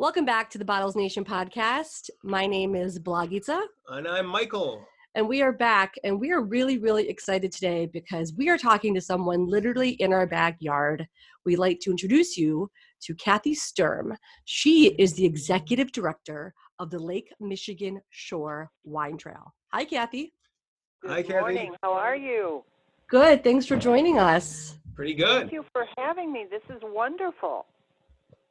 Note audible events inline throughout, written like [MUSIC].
Welcome back to the Bottles Nation podcast. My name is Blagitza. And I'm Michael. And we are back, and we are really, really excited today because we are talking to someone literally in our backyard. We'd like to introduce you to Kathy Sturm. She is the executive director of the Lake Michigan Shore Wine Trail. Hi, Kathy. Good Hi, Kathy. morning. How are you? Good. Thanks for joining us. Pretty good. Thank you for having me. This is wonderful.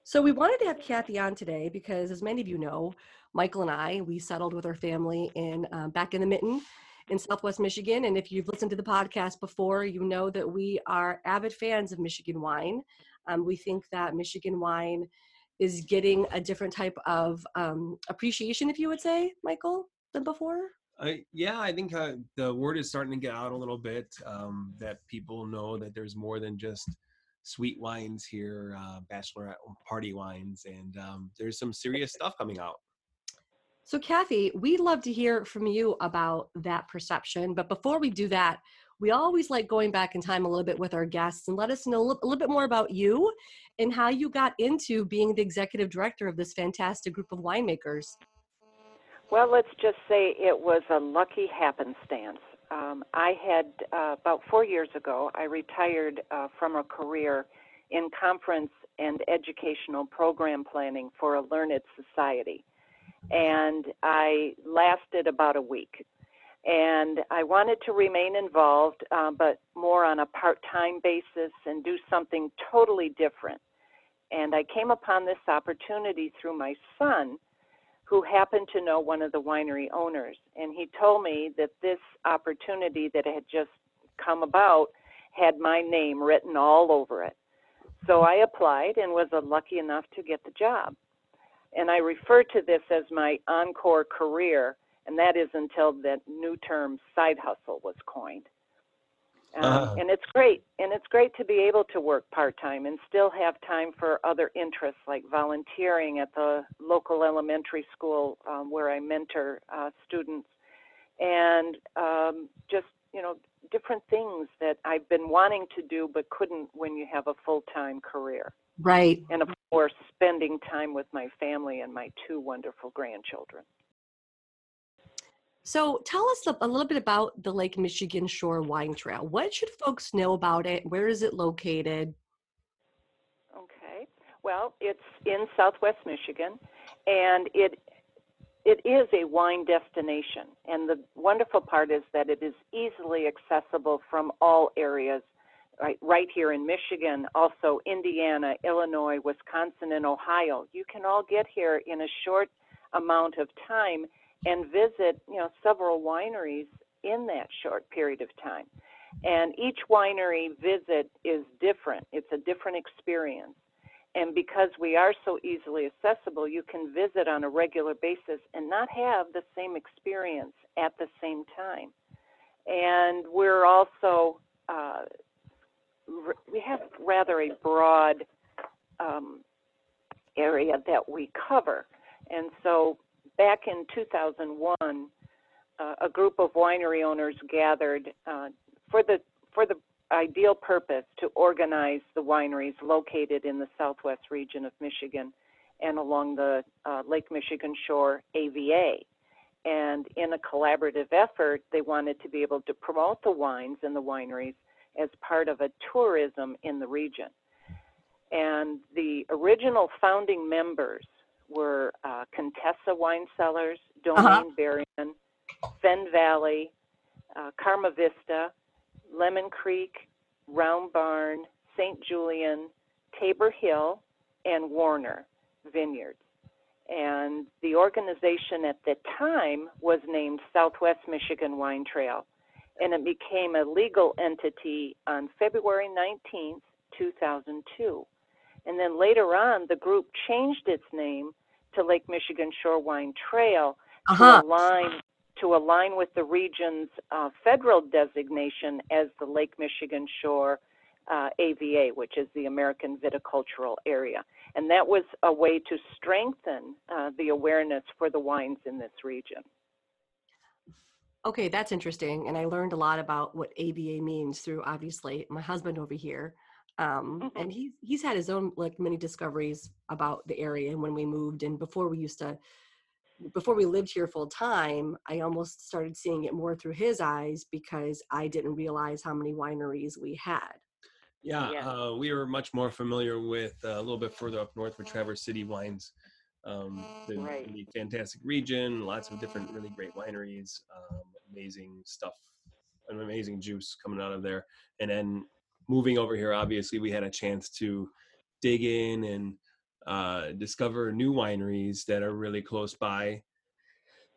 So we wanted to have Kathy on today because, as many of you know, Michael and I we settled with our family in um, back in the Mitten in Southwest Michigan. And if you've listened to the podcast before, you know that we are avid fans of Michigan wine. Um, we think that Michigan wine is getting a different type of um, appreciation, if you would say, Michael, than before. I, yeah, I think uh, the word is starting to get out a little bit um, that people know that there's more than just sweet wines here, uh, bachelorette party wines, and um, there's some serious stuff coming out. So, Kathy, we'd love to hear from you about that perception. But before we do that, we always like going back in time a little bit with our guests and let us know a little, a little bit more about you and how you got into being the executive director of this fantastic group of winemakers. Well, let's just say it was a lucky happenstance. Um, I had, uh, about four years ago, I retired uh, from a career in conference and educational program planning for a learned society. And I lasted about a week. And I wanted to remain involved, uh, but more on a part time basis and do something totally different. And I came upon this opportunity through my son who happened to know one of the winery owners. And he told me that this opportunity that had just come about had my name written all over it. So I applied and was lucky enough to get the job. And I refer to this as my encore career, and that is until that new term side hustle was coined. Um, Uh-huh. And it's great, and it's great to be able to work part time and still have time for other interests like volunteering at the local elementary school um, where I mentor uh, students, and um, just you know different things that I've been wanting to do but couldn't when you have a full time career. Right. And of course, spending time with my family and my two wonderful grandchildren. So tell us a, little bit about the Lake Michigan Shore Wine Trail. What should folks know about it? Where is it located? Okay. Well, it's in Southwest Michigan, and it it is a wine destination. And the wonderful part is that it is easily accessible from all areas, right, right here in Michigan, also Indiana, Illinois, Wisconsin, and Ohio. You can all get here in a short amount of time and visit, you know, several wineries in that short period of time. And each winery visit is different. It's a different experience. And because we are so easily accessible, you can visit on a regular basis and not have the same experience at the same time. And we're also, uh, we have rather a broad um, area that we cover. And so back in 2001, uh, a group of winery owners gathered uh, for the for the ideal purpose to organize the wineries located in the southwest region of Michigan and along the uh, Lake Michigan shore AVA. And in a collaborative effort, they wanted to be able to promote the wines and the wineries as part of a tourism in the region. And the original founding members were uh, Contessa Wine Cellars, Domaine Uh-huh. Berrien, Fenn Valley, uh, Karma Vista, Lemon Creek, Round Barn, St. Julian, Tabor Hill, and Warner Vineyards. And the organization at the time was named Southwest Michigan Wine Trail, and it became a legal entity on February 19th, 2002. And then later on, the group changed its name to Lake Michigan Shore Wine Trail to Uh-huh. align to align with the region's uh, federal designation as the Lake Michigan Shore uh, AVA, which is the American Viticultural Area. And that was a way to strengthen uh, the awareness for the wines in this region. Okay, that's interesting. And I learned a lot about what AVA means through obviously my husband over here. Um, Mhm. and he's he's had his own like many discoveries about the area and when we moved and before we used to before we lived here full time, I almost started seeing it more through his eyes because I didn't realize how many wineries we had. Yeah, Yeah. Uh, we were much more familiar with uh, a little bit further up north with Traverse City wines. Um, the Right. really fantastic region, lots of different really great wineries, um, amazing stuff, an amazing juice coming out of there. And then moving over here, obviously, we had a chance to dig in and uh, discover new wineries that are really close by.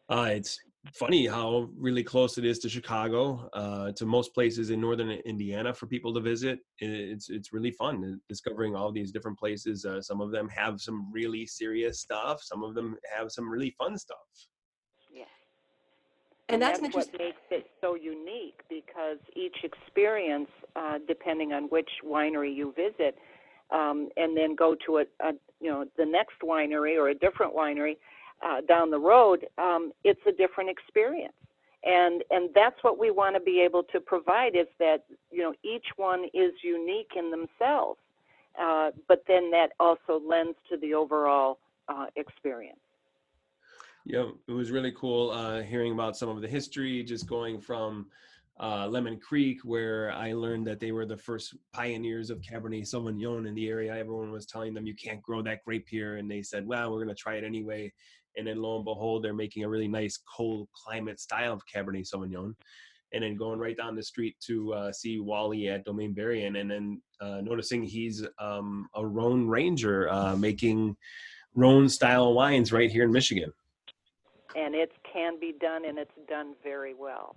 Uh, it's funny how really close it is to Chicago, uh, to most places in northern Indiana for people to visit. It's it's really fun uh, discovering all these different places. Uh, some of them have some really serious stuff. Some of them have some really fun stuff. And that's an what makes it so unique because each experience, uh, depending on which winery you visit, um, and then go to a, a you know the next winery or a different winery uh, down the road, um, it's a different experience. And and that's what we want to be able to provide is that you know each one is unique in themselves, uh, but then that also lends to the overall uh, experience. Yeah, it was really cool uh, hearing about some of the history, just going from uh, Lemon Creek, where I learned that they were the first pioneers of Cabernet Sauvignon in the area. Everyone was telling them you can't grow that grape here, and they said, "Well, we're going to try it anyway." And then lo and behold, they're making a really nice cold climate style of Cabernet Sauvignon. And then going right down the street to uh, see Wally at Domaine Berrien, and then uh, noticing he's um, a Rhone Ranger uh, making Rhone style wines right here in Michigan. And it can be done, and it's done very well.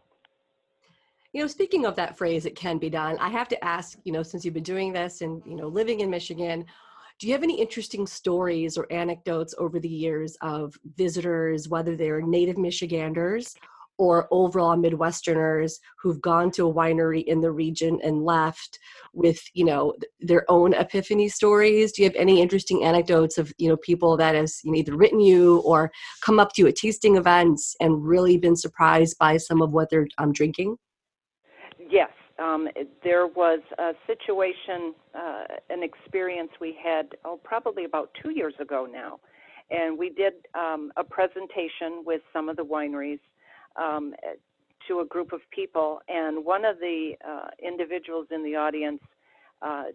You know, speaking of that phrase, it can be done. I have to ask, you know, since you've been doing this and, you know, living in Michigan, do you have any interesting stories or anecdotes over the years of visitors, whether they're native Michiganders or overall Midwesterners who've gone to a winery in the region and left with, you know, their own epiphany stories? Do you have any interesting anecdotes of, you know, people that has you know, either written you or come up to you at tasting events and really been surprised by some of what they're um, drinking? Yes, um, there was a situation, uh, an experience we had, oh, probably about two years ago now. And we did um, a presentation with some of the wineries um, to a group of people. And one of the uh, individuals in the audience uh,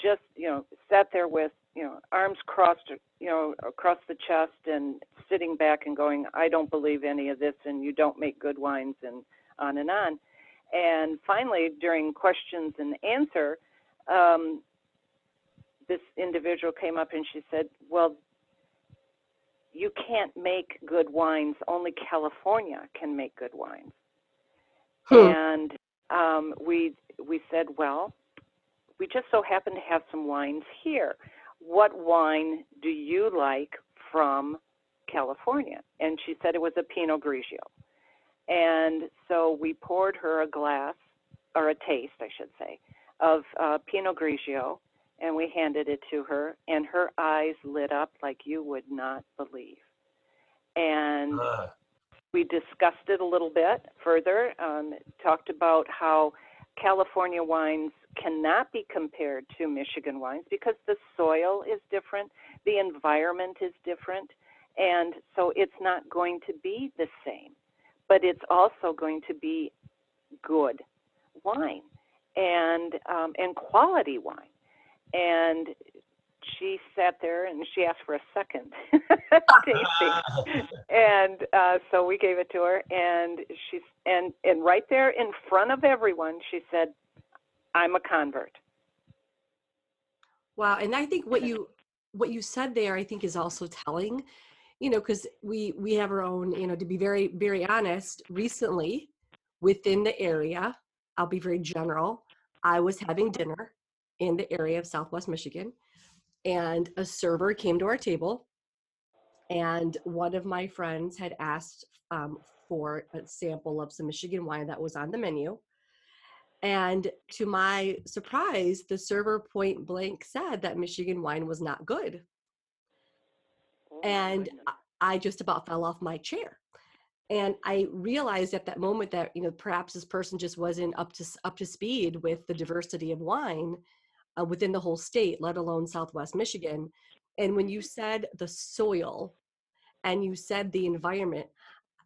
just, you know, sat there with, you know, arms crossed, you know, across the chest and sitting back and going, I don't believe any of this, and you don't make good wines, and on and on. And finally, during questions and answer, um, this individual came up and she said, "Well, you can't make good wines. Only California can make good wines." Hmm. And um, we we said, "Well, we just so happen to have some wines here. What wine do you like from California?" And she said it was a Pinot Grigio. And so we poured her a glass, or a taste, I should say, of uh, Pinot Grigio, and we handed it to her, and her eyes lit up like you would not believe. And Uh, we discussed it a little bit further, um, talked about how California wines cannot be compared to Michigan wines because the soil is different, the environment is different, and so it's not going to be the same. But it's also going to be good wine and um, and quality wine. And she sat there and she asked for a second [LAUGHS] tasting and uh, so we gave it to her and she's and and right there in front of everyone she said i'm a convert Wow, and I think what you what you said there, I think, is also telling. You know, because we we have our own. You know, to be very very honest, recently within the area, I'll be very general. I was having dinner in the area of Southwest Michigan, and a server came to our table, and one of my friends had asked um, for a sample of some Michigan wine that was on the menu. And to my surprise, the server point blank said that Michigan wine was not good. Oh, And. I just about fell off my chair. And I realized at that moment that, you know, perhaps this person just wasn't up to up to speed with the diversity of wine uh, within the whole state, let alone Southwest Michigan. And when you said the soil and you said the environment,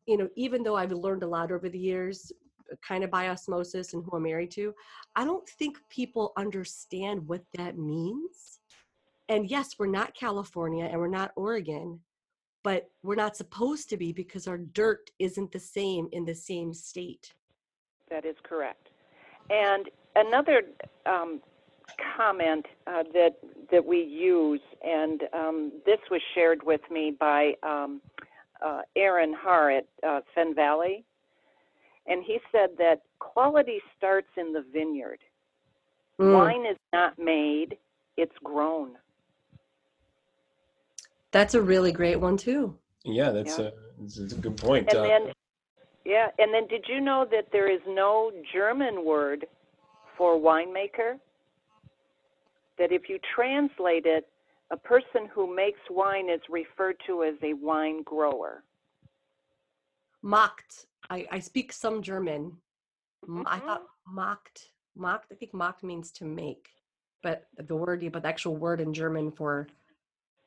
you know, even though I've learned a lot over the years, kind of by osmosis and who I'm married to, I don't think people understand what that means. And yes, we're not California and we're not Oregon, but we're not supposed to be because our dirt isn't the same in the same state. That is correct. And another um, comment uh, that that we use, and um, this was shared with me by um, uh, Aaron Har at uh, Fenn Valley, and he said that quality starts in the vineyard. Mm, Wine is not made; it's grown. that's a really great one too. Yeah, that's Yeah. a that's a good point. And Uh, then, yeah, and then did you know that there is no German word for winemaker? That if you translate it, a person who makes wine is referred to as a wine grower. Macht. I, I speak some German. M- I mm-hmm. thought macht. Macht. I think macht means to make, but the word, but the actual word in German for,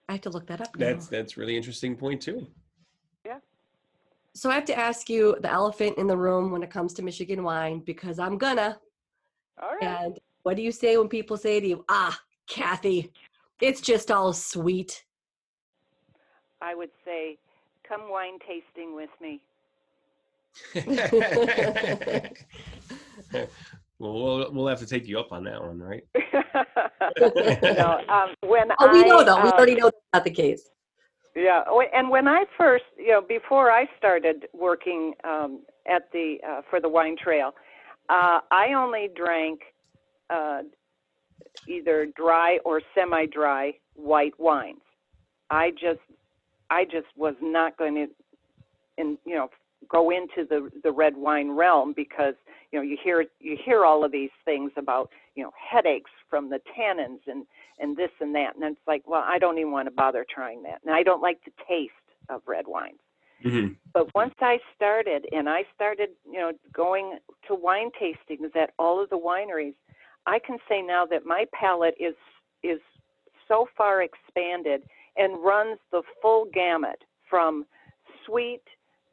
I have to look that up. Now. that's that's really interesting point too. Yeah. So I have to ask you the elephant in the room when it comes to Michigan wine because I'm gonna. All right. And what do you say when people say to you, "Ah, Kathy, it's just all sweet"? I would say, come wine tasting with me. [LAUGHS] well, we'll we'll have to take you up on that one, right? [LAUGHS] no, um, when Oh, we know I, though. We uh, already know that's not the case. Yeah, and when I first, you know, before I started working um, at the uh, for the Wine Trail, uh, I only drank uh, either dry or semi-dry white wines. I just, I just was not going to, in you know, go into the the red wine realm because you know you hear you hear all of these things about you know headaches from the tannins and and this and that. And it's like, well, I don't even want to bother trying that. And I don't like the taste of red wines. Mhm. But once I started and I started, you know, going to wine tastings at all of the wineries, I can say now that my palate is is so far expanded and runs the full gamut from sweet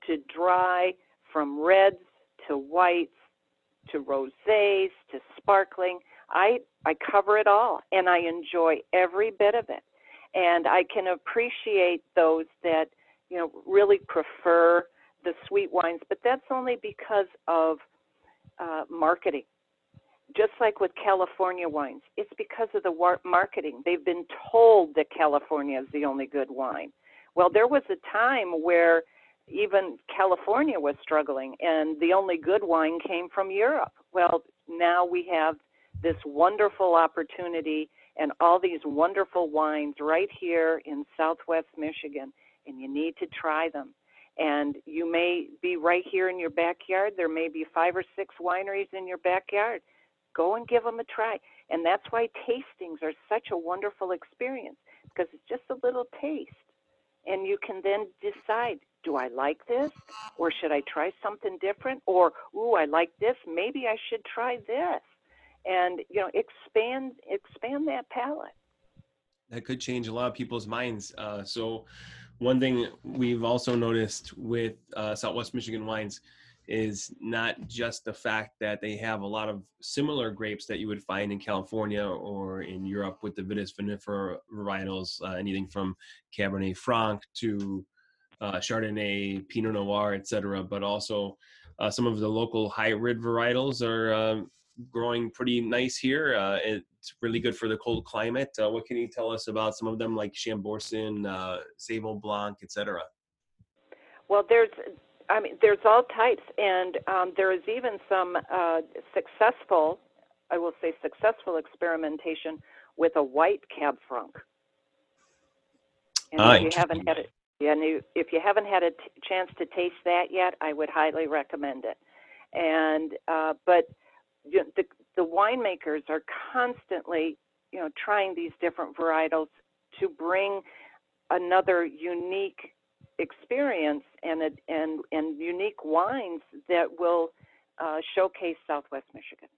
to dry, from reds to whites to rosés to sparkling. I I cover it all and I enjoy every bit of it. And I can appreciate those that, you know, really prefer the sweet wines, but that's only because of uh, marketing. Just like with California wines, it's because of the war- marketing. They've been told that California is the only good wine. Well, there was a time where even California was struggling, and the only good wine came from Europe. Well, now we have this wonderful opportunity and all these wonderful wines right here in southwest Michigan, and you need to try them. And you may be right here in your backyard. There may be five or six wineries in your backyard. Go and give them a try. And that's why tastings are such a wonderful experience because it's just a little taste. And you can then decide do I like this? Or should I try something different? Or, ooh, I like this. Maybe I should try this and you know expand expand that palate that could change a lot of people's minds. Uh, so, one thing we've also noticed with uh, Southwest Michigan wines is not just the fact that they have a lot of similar grapes that you would find in California or in Europe with the Vitis vinifera varietals, uh, anything from Cabernet Franc to uh, Chardonnay, Pinot Noir, etc. But also uh, some of the local hybrid varietals are um growing pretty nice here. Uh, it's really good for the cold climate. Uh, what can you tell us about some of them, like Chambourcin, uh, Seyval Blanc, etc.? well there's i mean there's all types and um, there is even some uh, successful i will say successful experimentation with a white cab franc and Ah, if you haven't had it yeah, if you haven't had a t- chance to taste that yet, I would highly recommend it. And uh, but you know, the the winemakers are constantly, you know, trying these different varietals to bring another unique experience and a, and and unique wines that will uh, showcase Southwest Michigan.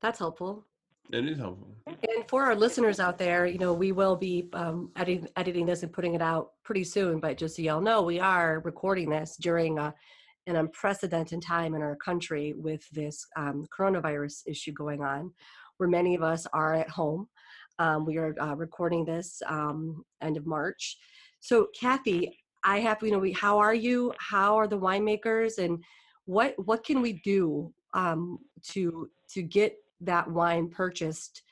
That's helpful. It is helpful. And for our listeners out there, you know, we will be um, editing, editing this and putting it out pretty soon. But just so y'all know, we are recording this during a, an unprecedented time in our country with this um, coronavirus issue going on, where many of us are at home. Um, we are uh, recording this um, end of March. So, Kathy, I have you know, we, how are you? How are the winemakers, and what what can we do um, to to get that wine purchased?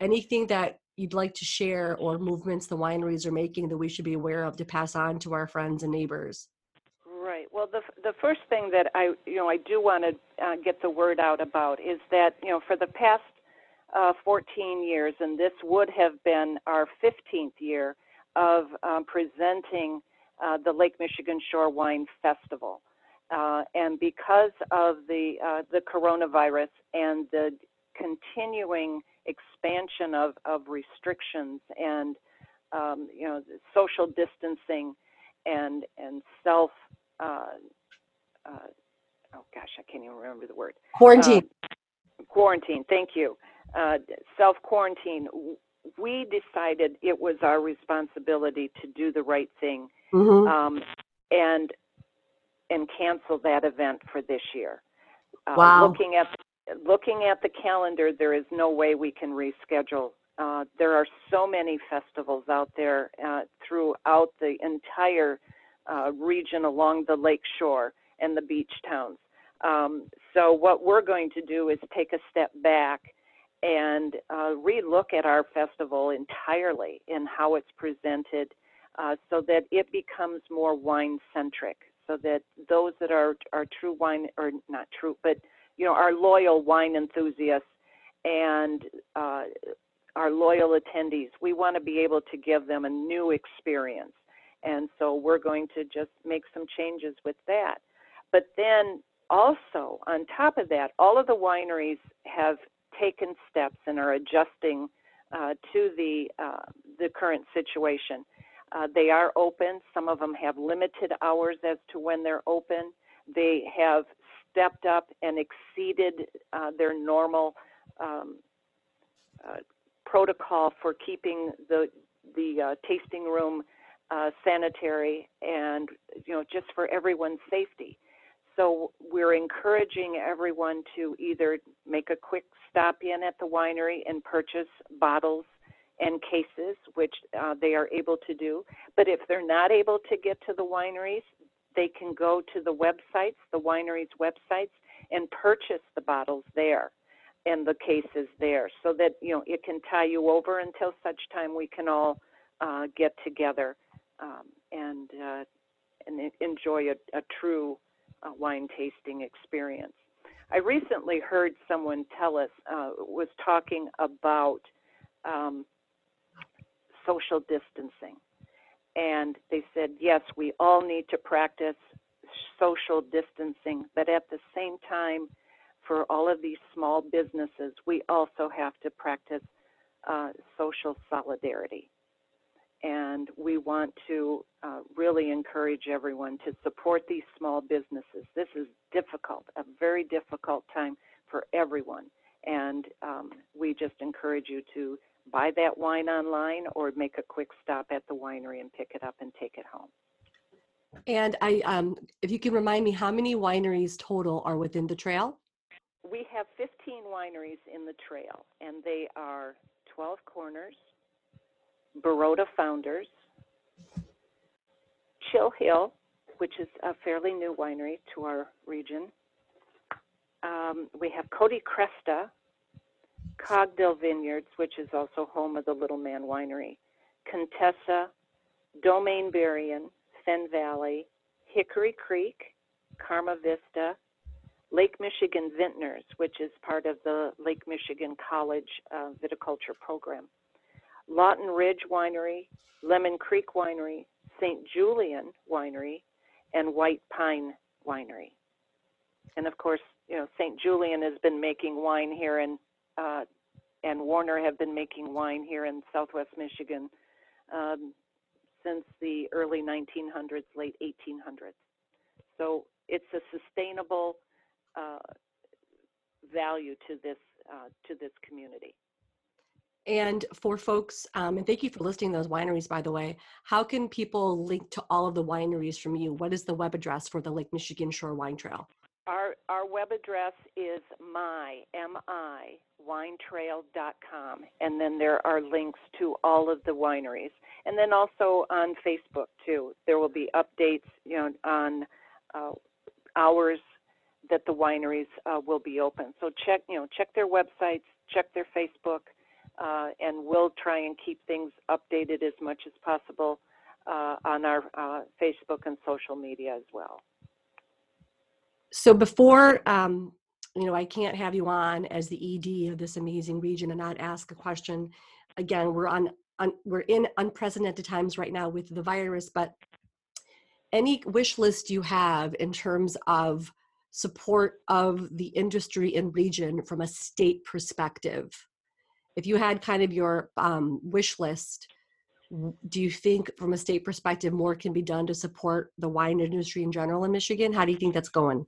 Anything that you'd like to share or movements the wineries are making that we should be aware of to pass on to our friends and neighbors? Right. Well, the the first thing that I you know I do want to uh, get the word out about is that you know for the past uh, 14 years, and this would have been our 15th year of um, presenting uh, the Lake Michigan Shore Wine Festival. Uh, and because of the uh, the coronavirus and the continuing expansion of, of restrictions and um, you know social distancing and and self uh, uh, oh gosh I can't even remember the word Quarantine. uh, quarantine thank you uh, self quarantine we decided it was our responsibility to do the right thing Mhm. um, and and cancel that event for this year. Uh, Wow. Looking at looking at the calendar, there is no way we can reschedule. Uh, there are so many festivals out there uh, throughout the entire uh, region along the lake shore and the beach towns. Um, so what we're going to do is take a step back and uh, relook at our festival entirely in how it's presented uh, so that it becomes more wine centric so that those that are are true wine or not true but you know our loyal wine enthusiasts and uh, our loyal attendees we want to be able to give them a new experience. And so we're going to just make some changes with that. But then also on top of that all of the wineries have taken steps and are adjusting uh, to the uh, the current situation uh, they are open. Some of them have limited hours as to when they're open. They have stepped up and exceeded uh, their normal um, uh, protocol for keeping the the uh, tasting room sanitary and you know just for everyone's safety. So we're encouraging everyone to either make a quick stop in at the winery and purchase bottles and cases, which uh, they are able to do. But if they're not able to get to the wineries, they can go to the websites, the wineries' websites, and purchase the bottles there and the cases there, so that you know it can tie you over until such time we can all uh, get together um, and uh, and enjoy a, a true uh, wine tasting experience. I recently heard someone tell us uh, was talking about um, social distancing. And they said, yes, we all need to practice social distancing, but at the same time, for all of these small businesses, we also have to practice uh, social solidarity. And we want to uh, really encourage everyone to support these small businesses. This is difficult, a very difficult time for everyone. And um, we just encourage you to buy that wine online or make a quick stop at the winery and pick it up and take it home. And I, um, if you can remind me, how many wineries total are within the trail? We have 15 wineries in the trail, and they are 12 Corners, Baroda Founders, Chill Hill, which is a fairly new winery to our region. Um, we have Cody Kresta, Cogdal Vineyards, which is also home of the Little Man Winery, Contessa, Domaine Berrien, Fenn Valley, Hickory Creek, Karma Vista, Lake Michigan Vintners, which is part of the Lake Michigan College uh, viticulture program, Lawton Ridge Winery, Lemon Creek Winery, St. Julian Winery, and White Pine Winery. And of course, you know, St. Julian has been making wine here in uh, and Warner have been making wine here in Southwest Michigan um, since the early 1900s, late 1800s. So it's a sustainable uh, value to this uh, to this community. And for folks, um, and thank you for listing those wineries, by the way. How can people link to all of the wineries from you? What is the web address for the Lake Michigan Shore Wine Trail? Our our web address is my m i winetrail.com, and then there are links to all of the wineries, and then also on Facebook too. There will be updates, you know, on uh, hours that the wineries uh, will be open. So check, you know, check their websites, check their Facebook, uh, and we'll try and keep things updated as much as possible uh, on our uh, Facebook and social media as well. So before, um, you know, I can't have you on as the ED of this amazing region and not ask a question. Again, we're on, on we're in unprecedented times right now with the virus, but any wish list you have in terms of support of the industry and region from a state perspective if you had kind of your um, wish list do you think from a state perspective more can be done to support the wine industry in general in michigan how do you think that's going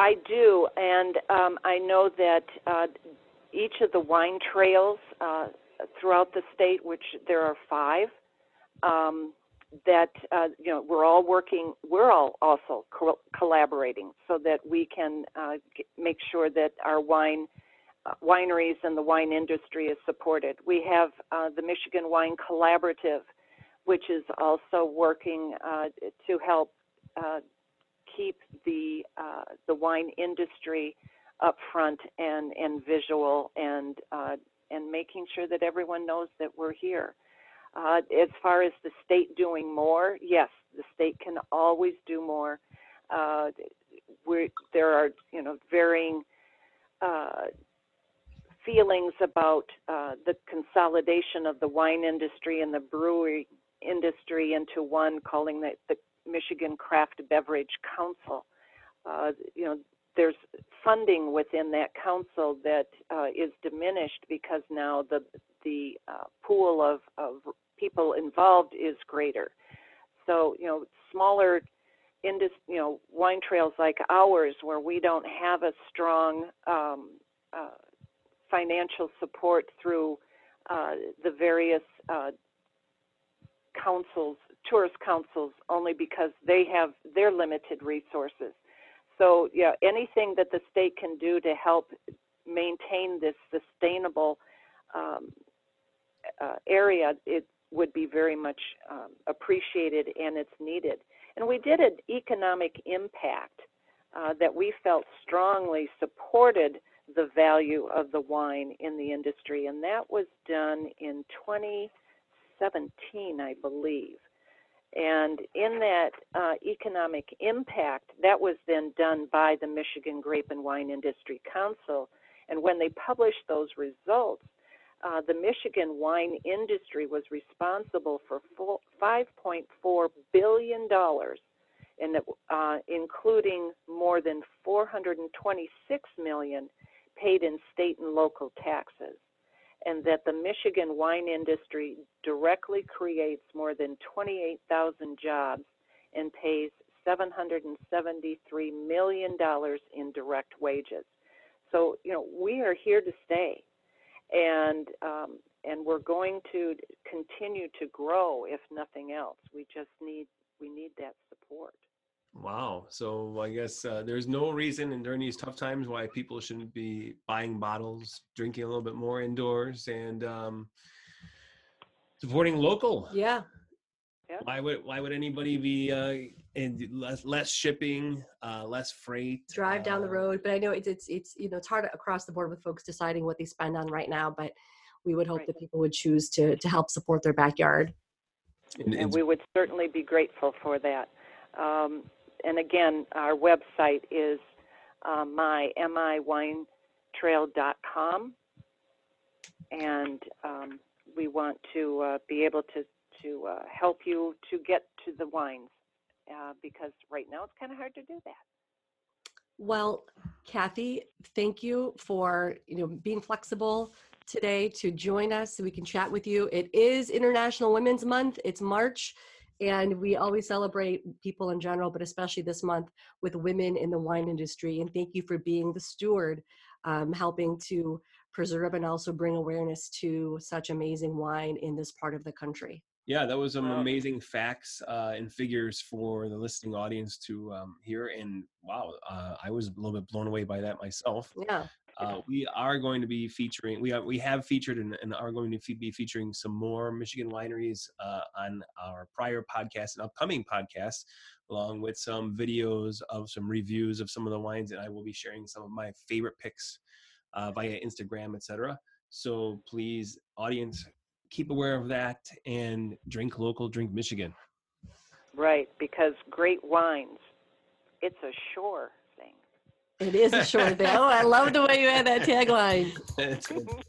I do, and um, I know that uh, each of the wine trails uh, throughout the state, which there are five, um, that uh, you know we're all working. We're all also co- collaborating so that we can uh, make sure that our wine wineries and the wine industry is supported. We have uh, the Michigan Wine Collaborative, which is also working uh, to help uh, keep the uh, the wine industry up front and and visual and uh, and making sure that everyone knows that we're here. Uh, as far as the state doing more, yes, the state can always do more. There are you know varying feelings about uh, the consolidation of the wine industry and the brewery industry into one, calling it the Michigan Craft Beverage Council. Uh, you know, there's funding within that council that uh, is diminished because now the the uh, pool of, of people involved is greater. So you know, smaller indus, you know, wine trails like ours, where we don't have a strong um, uh, financial support through uh, the various uh, councils tourist councils only because they have their limited resources. So, yeah, anything that the state can do to help maintain this sustainable um, uh, area, it would be very much um, appreciated and it's needed. And we did an economic impact uh, that we felt strongly supported the value of the wine in the industry, and that was done in 2017, I believe. And in that uh, economic impact, that was then done by the Michigan Grape and Wine Industry Council. And when they published those results, uh, the Michigan wine industry was responsible for $5.4 billion, in, uh, including more than 426 million paid in state and local taxes and that the Michigan wine industry directly creates more than 28,000 jobs and pays $773 million in direct wages. So, you know, we are here to stay. And, um, and we're going to continue to grow if nothing else. We just need, we need that support. Wow. So I guess uh, there's no reason in during these tough times why people shouldn't be buying bottles, drinking a little bit more indoors, and um, supporting local. Yeah. Yeah. Why would why would anybody be uh, in less less shipping, uh, less freight? Drive down the uh, road, but I know it's it's it's you know it's hard across the board with folks deciding what they spend on right now, but we would hope Right. that people would choose to to help support their backyard. and- and and- we would certainly be grateful for that. Um, and again, our website is uh, my miwinetrail.com, and um, we want to uh, be able to to uh, help you to get to the wines uh, because right now it's kind of hard to do that. Well, Kathy, thank you for you know being flexible today to join us so we can chat with you. It is International Women's Month. It's March, and we always celebrate people in general, but especially this month with women in the wine industry. And thank you for being the steward, um, helping to preserve and also bring awareness to such amazing wine in this part of the country. Yeah, that was some Wow. amazing facts uh, and figures for the listening audience to um, hear. And wow, uh, I was a little bit blown away by that myself. Yeah. Uh, we are going to be featuring. We have we have featured and, and are going to fe- be featuring some more Michigan wineries uh, on our prior podcast and upcoming podcasts, along with some videos of some reviews of some of the wines. And I will be sharing some of my favorite picks uh, via Instagram, etc. So please, audience, keep aware of that and drink local, drink Michigan. Right, because great wines, it's a sure thing. It is a short thing. Oh, I love the way you had that tagline. [LAUGHS]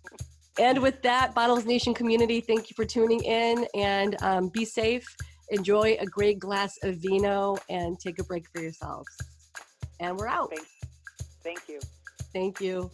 And with that, Bottles Nation community, thank you for tuning in and um, be safe. Enjoy a great glass of vino and take a break for yourselves. And we're out. Thank, Thank you. Thank you.